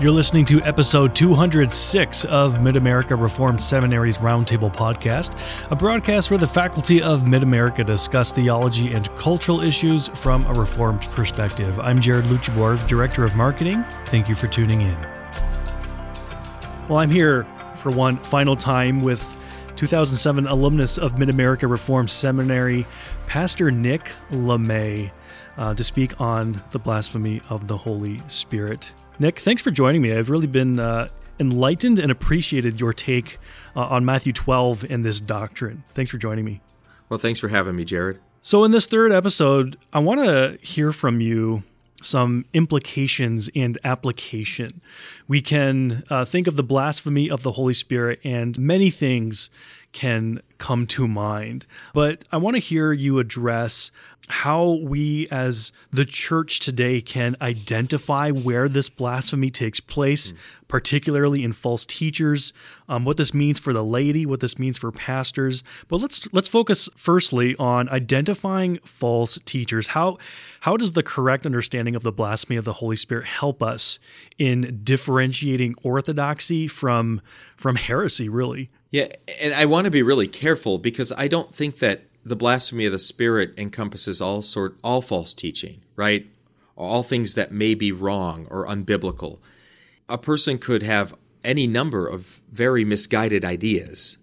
You're listening to episode 206 of Mid America Reformed Seminary's Roundtable Podcast, a broadcast where the faculty of Mid America discuss theology and cultural issues from a Reformed perspective. I'm Jared Luchabor, Director of Marketing. Thank you for tuning in. Well, I'm here for one final time with 2007 alumnus of Mid America Reformed Seminary, Pastor Nick Lamme, uh, to speak on the blasphemy of the Holy Spirit. Nick, thanks for joining me. I've really been uh, enlightened and appreciated your take uh, on Matthew 12 and this doctrine. Thanks for joining me. Well, thanks for having me, Jared. So, in this third episode, I want to hear from you some implications and application. We can uh, think of the blasphemy of the Holy Spirit, and many things can come to mind. But I want to hear you address how we as the church today can identify where this blasphemy takes place, mm. particularly in false teachers, um, what this means for the laity, what this means for pastors. But let's let's focus firstly on identifying false teachers. How how does the correct understanding of the blasphemy of the Holy Spirit help us in differentiating orthodoxy from from heresy, really? Yeah, and I want to be really careful because I don't think that the blasphemy of the spirit encompasses all sort all false teaching, right? All things that may be wrong or unbiblical. A person could have any number of very misguided ideas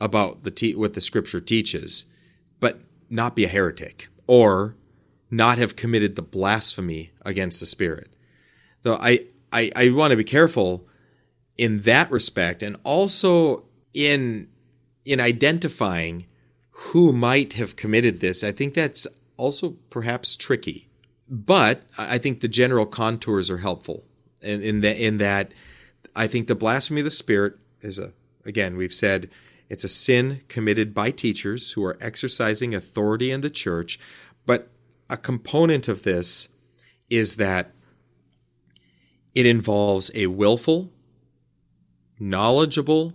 about the te- what the scripture teaches, but not be a heretic or not have committed the blasphemy against the spirit. Though I, I, I want to be careful in that respect and also in in identifying who might have committed this, I think that's also perhaps tricky. But I think the general contours are helpful in, in, the, in that I think the blasphemy of the Spirit is a, again, we've said it's a sin committed by teachers who are exercising authority in the church. But a component of this is that it involves a willful, knowledgeable,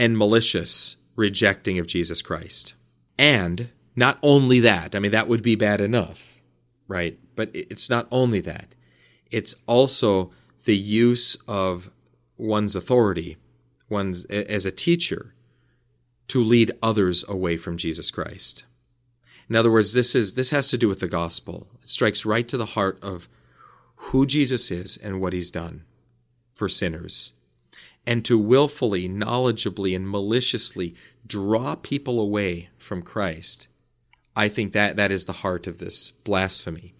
and malicious rejecting of Jesus Christ. And not only that, I mean, that would be bad enough, right? But it's not only that, it's also the use of one's authority, one's as a teacher, to lead others away from Jesus Christ. In other words, this is this has to do with the gospel. It strikes right to the heart of who Jesus is and what he's done for sinners and to willfully, knowledgeably, and maliciously draw people away from Christ. I think that that is the heart of this blasphemy.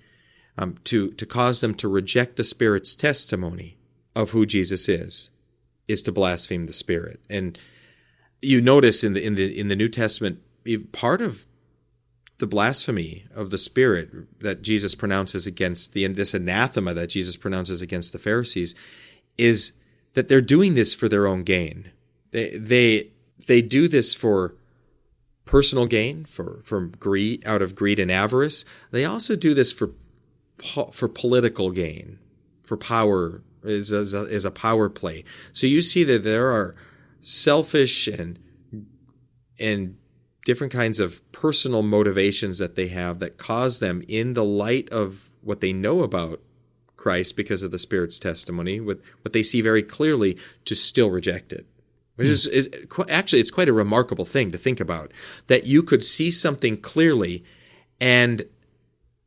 Um, to to cause them to reject the Spirit's testimony of who Jesus is, is to blaspheme the Spirit. And you notice in the in the in the New Testament, part of the blasphemy of the Spirit that Jesus pronounces against the this anathema that Jesus pronounces against the Pharisees is that they're doing this for their own gain. They they they do this for personal gain, for from greed, out of greed and avarice. They also do this for for political gain, for power is as a, is a power play. So you see that there are selfish and and different kinds of personal motivations that they have that cause them in the light of what they know about Christ because of the Spirit's testimony, with what they see very clearly, to still reject it. Which is, is actually, it's quite a remarkable thing to think about that you could see something clearly and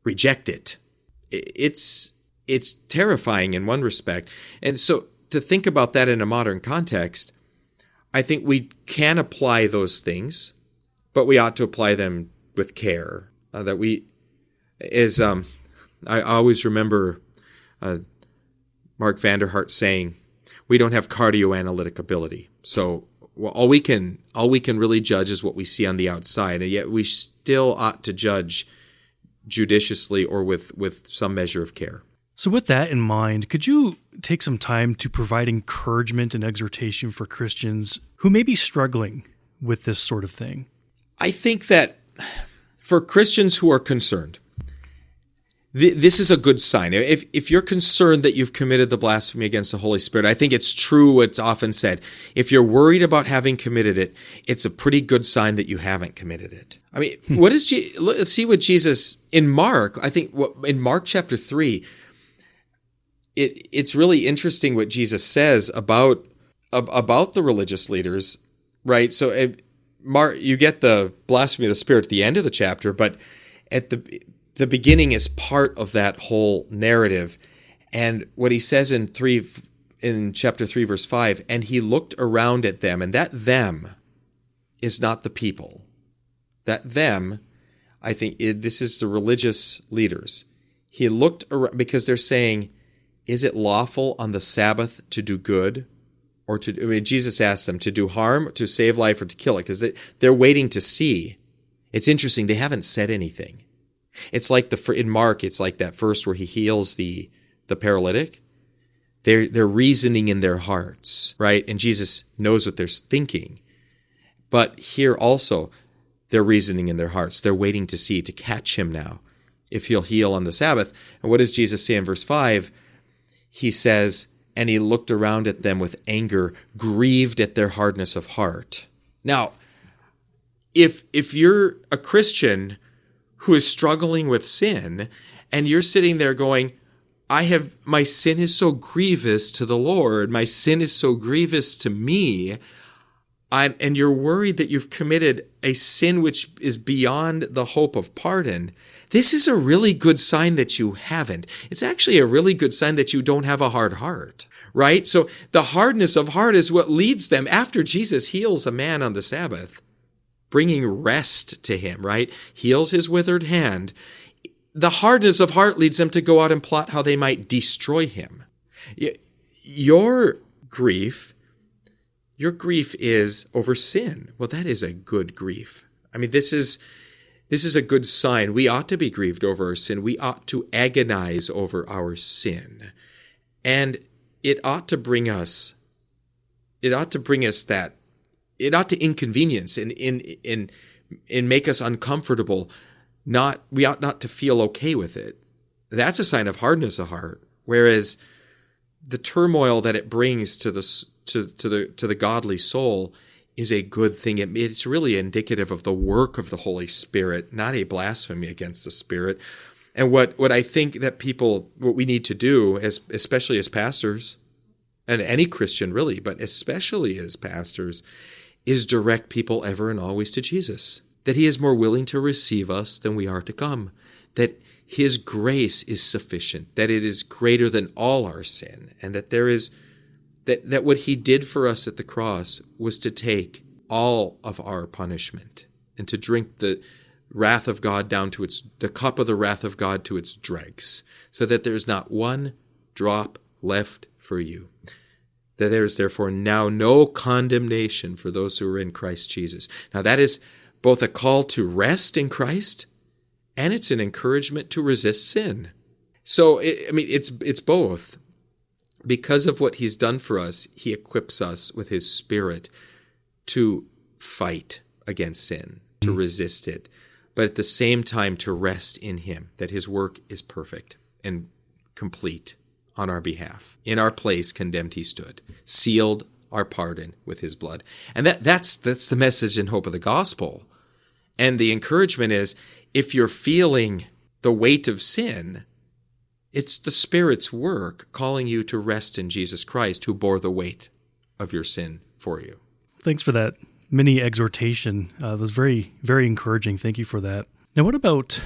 reject it. It's it's terrifying in one respect, and so to think about that in a modern context, I think we can apply those things, but we ought to apply them with care. Uh, that we is um, I always remember uh, Mark Vander Hart saying, "We don't have cardioanalytic ability, so well, all we can all we can really judge is what we see on the outside, and yet we still ought to judge judiciously or with with some measure of care." So, with that in mind, could you take some time to provide encouragement and exhortation for Christians who may be struggling with this sort of thing? I think that for Christians who are concerned, this is a good sign. If, if you're concerned that you've committed the blasphemy against the Holy Spirit, I think it's true what's often said. If you're worried about having committed it, it's a pretty good sign that you haven't committed it. I mean, hmm. what is, let's see what Jesus, in Mark, I think what, in Mark chapter 3, it it's really interesting what Jesus says about about the religious leaders, right? So, it, Mark, you get the blasphemy of the spirit at the end of the chapter, but at the the beginning is part of that whole narrative. And what he says in three in chapter three, verse five, and he looked around at them, and that them is not the people. That them, I think, it, this is the religious leaders. He looked around because they're saying, "Is it lawful on the Sabbath to do good?" or to I mean, Jesus asked them to do harm, to save life, or to kill it, because they, they're waiting to see. It's interesting; they haven't said anything. It's like the in Mark, it's like that first where he heals the the paralytic. They're they're reasoning in their hearts, right? And Jesus knows what they're thinking. But here also, they're reasoning in their hearts. They're waiting to see to catch him now, if he'll heal on the Sabbath. And what does Jesus say in verse five? He says and he looked around at them with anger, grieved at their hardness of heart. Now, if if you're a Christian who is struggling with sin and you're sitting there going, I have my sin is so grievous to the Lord, my sin is so grievous to me, I'm, and you're worried that you've committed a sin which is beyond the hope of pardon, this is a really good sign that you haven't. It's actually a really good sign that you don't have a hard heart, right? So the hardness of heart is what leads them after Jesus heals a man on the Sabbath, bringing rest to him, right? Heals his withered hand. The hardness of heart leads them to go out and plot how they might destroy him. Your grief your grief is over sin. Well, that is a good grief. I mean, this is this is a good sign. We ought to be grieved over our sin. We ought to agonize over our sin. And it ought to bring us it ought to bring us that it ought to inconvenience and in in and make us uncomfortable. Not we ought not to feel okay with it. That's a sign of hardness of heart. Whereas the turmoil that it brings to the to, to the to the godly soul is a good thing. It, it's really indicative of the work of the Holy Spirit, not a blasphemy against the Spirit. And what, what I think that people, what we need to do, as, especially as pastors, and any Christian really, but especially as pastors, is direct people ever and always to Jesus. That He is more willing to receive us than we are to come. That His grace is sufficient. That it is greater than all our sin. And that there is that, that what he did for us at the cross was to take all of our punishment and to drink the wrath of God down to its, the cup of the wrath of God to its dregs, so that there is not one drop left for you. That there is therefore now no condemnation for those who are in Christ Jesus. Now that is both a call to rest in Christ and it's an encouragement to resist sin. So, I mean, it's, it's both because of what he's done for us, he equips us with his spirit to fight against sin, to mm. resist it, but at the same time to rest in him, that his work is perfect and complete on our behalf. In our place condemned he stood, sealed our pardon with his blood. And that, that's that's the message and hope of the gospel. And the encouragement is if you're feeling the weight of sin, it's the Spirit's work calling you to rest in Jesus Christ who bore the weight of your sin for you. Thanks for that mini exhortation. Uh, that was very, very encouraging. Thank you for that. Now, what about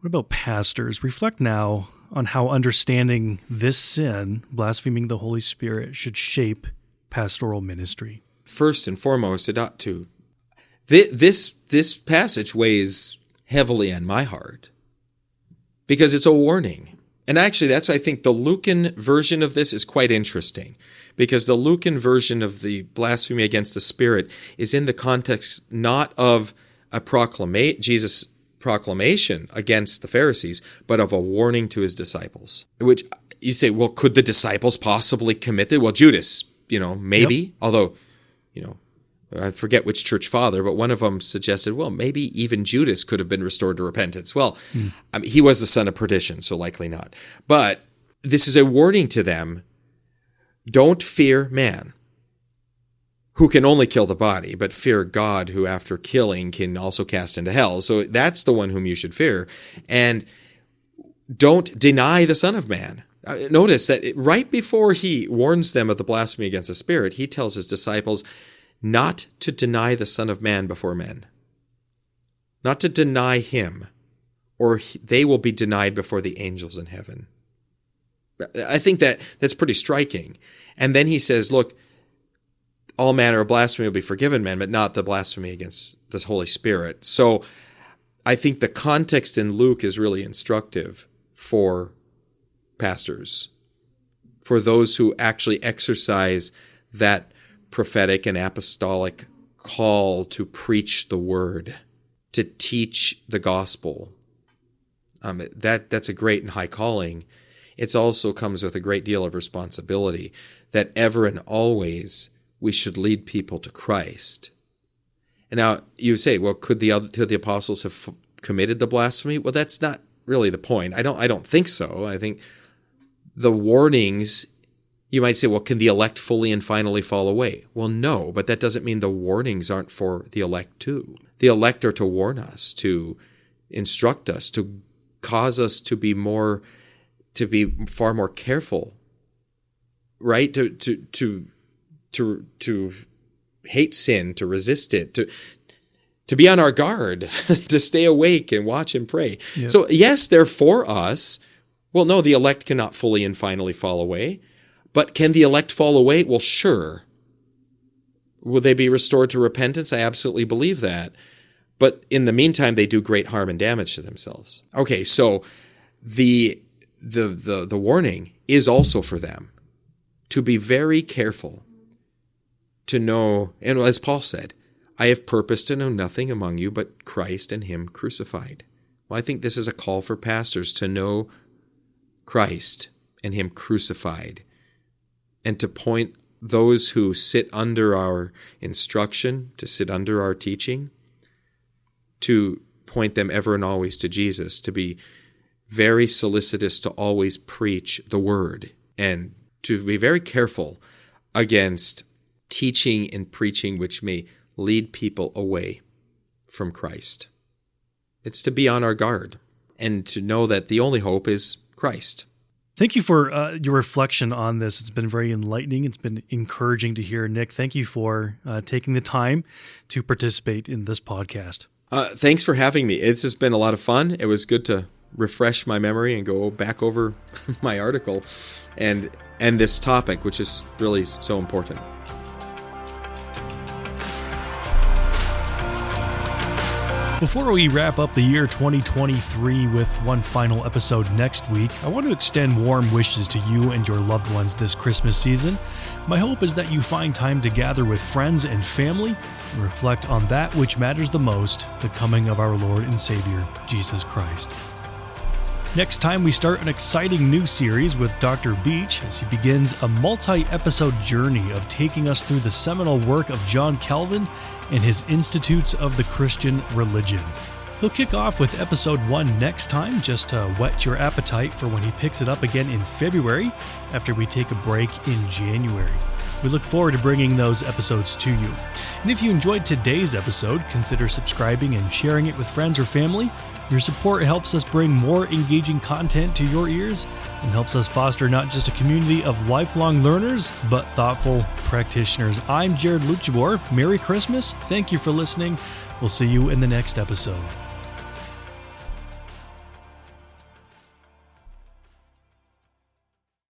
what about pastors? Reflect now on how understanding this sin, blaspheming the Holy Spirit, should shape pastoral ministry. First and foremost, it ought to. This this passage weighs heavily on my heart because it's a warning and actually, that's why I think the Lucan version of this is quite interesting because the Lucan version of the blasphemy against the Spirit is in the context not of a proclamate Jesus proclamation against the Pharisees, but of a warning to his disciples. Which you say, well, could the disciples possibly commit it? Well, Judas, you know, maybe, yep. although, you know, I forget which church father, but one of them suggested, well, maybe even Judas could have been restored to repentance. Well, mm. I mean, he was the son of perdition, so likely not. But this is a warning to them don't fear man, who can only kill the body, but fear God, who after killing can also cast into hell. So that's the one whom you should fear. And don't deny the Son of Man. Uh, notice that right before he warns them of the blasphemy against the Spirit, he tells his disciples not to deny the Son of Man before men, not to deny him, or they will be denied before the angels in heaven. I think that that's pretty striking. And then he says, look, all manner of blasphemy will be forgiven men, but not the blasphemy against the Holy Spirit. So I think the context in Luke is really instructive for pastors, for those who actually exercise that prophetic and apostolic call to preach the word, to teach the gospel. Um, that that's a great and high calling. It also comes with a great deal of responsibility that ever and always we should lead people to Christ. And now you say, well, could the other could the apostles have f- committed the blasphemy? Well, that's not really the point. I don't I don't think so. I think the warnings you might say, well, can the elect fully and finally fall away? Well, no, but that doesn't mean the warnings aren't for the elect too. The elect are to warn us, to instruct us, to cause us to be more, to be far more careful, right? To, to, to to to hate sin, to resist it, to to be on our guard, to stay awake and watch and pray. Yep. So yes, they're for us. Well, no, the elect cannot fully and finally fall away. But can the elect fall away? Well, sure. Will they be restored to repentance? I absolutely believe that. But in the meantime, they do great harm and damage to themselves. Okay, so the the the, the warning is also for them to be very careful to know, and as Paul said, I have purpose to know nothing among you but Christ and Him crucified. Well, I think this is a call for pastors to know Christ and Him crucified, and to point those who sit under our instruction, to sit under our teaching, to point them ever and always to Jesus, to be very solicitous to always preach the word, and to be very careful against teaching and preaching which may lead people away from Christ. It's to be on our guard and to know that the only hope is Christ. Thank you for uh, your reflection on this. It's been very enlightening. It's been encouraging to hear. Nick, thank you for uh, taking the time to participate in this podcast. Uh, thanks for having me. It's just been a lot of fun. It was good to refresh my memory and go back over my article and and this topic, which is really so important. Before we wrap up the year 2023 with one final episode next week, I want to extend warm wishes to you and your loved ones this Christmas season. My hope is that you find time to gather with friends and family and reflect on that which matters the most the coming of our Lord and Savior, Jesus Christ. Next time, we start an exciting new series with Dr. Beach as he begins a multi episode journey of taking us through the seminal work of John Calvin and his Institutes of the Christian Religion. He'll kick off with episode 1 next time just to whet your appetite for when he picks it up again in February after we take a break in January. We look forward to bringing those episodes to you. And if you enjoyed today's episode, consider subscribing and sharing it with friends or family. Your support helps us bring more engaging content to your ears and helps us foster not just a community of lifelong learners, but thoughtful practitioners. I'm Jared Luchabor. Merry Christmas. Thank you for listening. We'll see you in the next episode.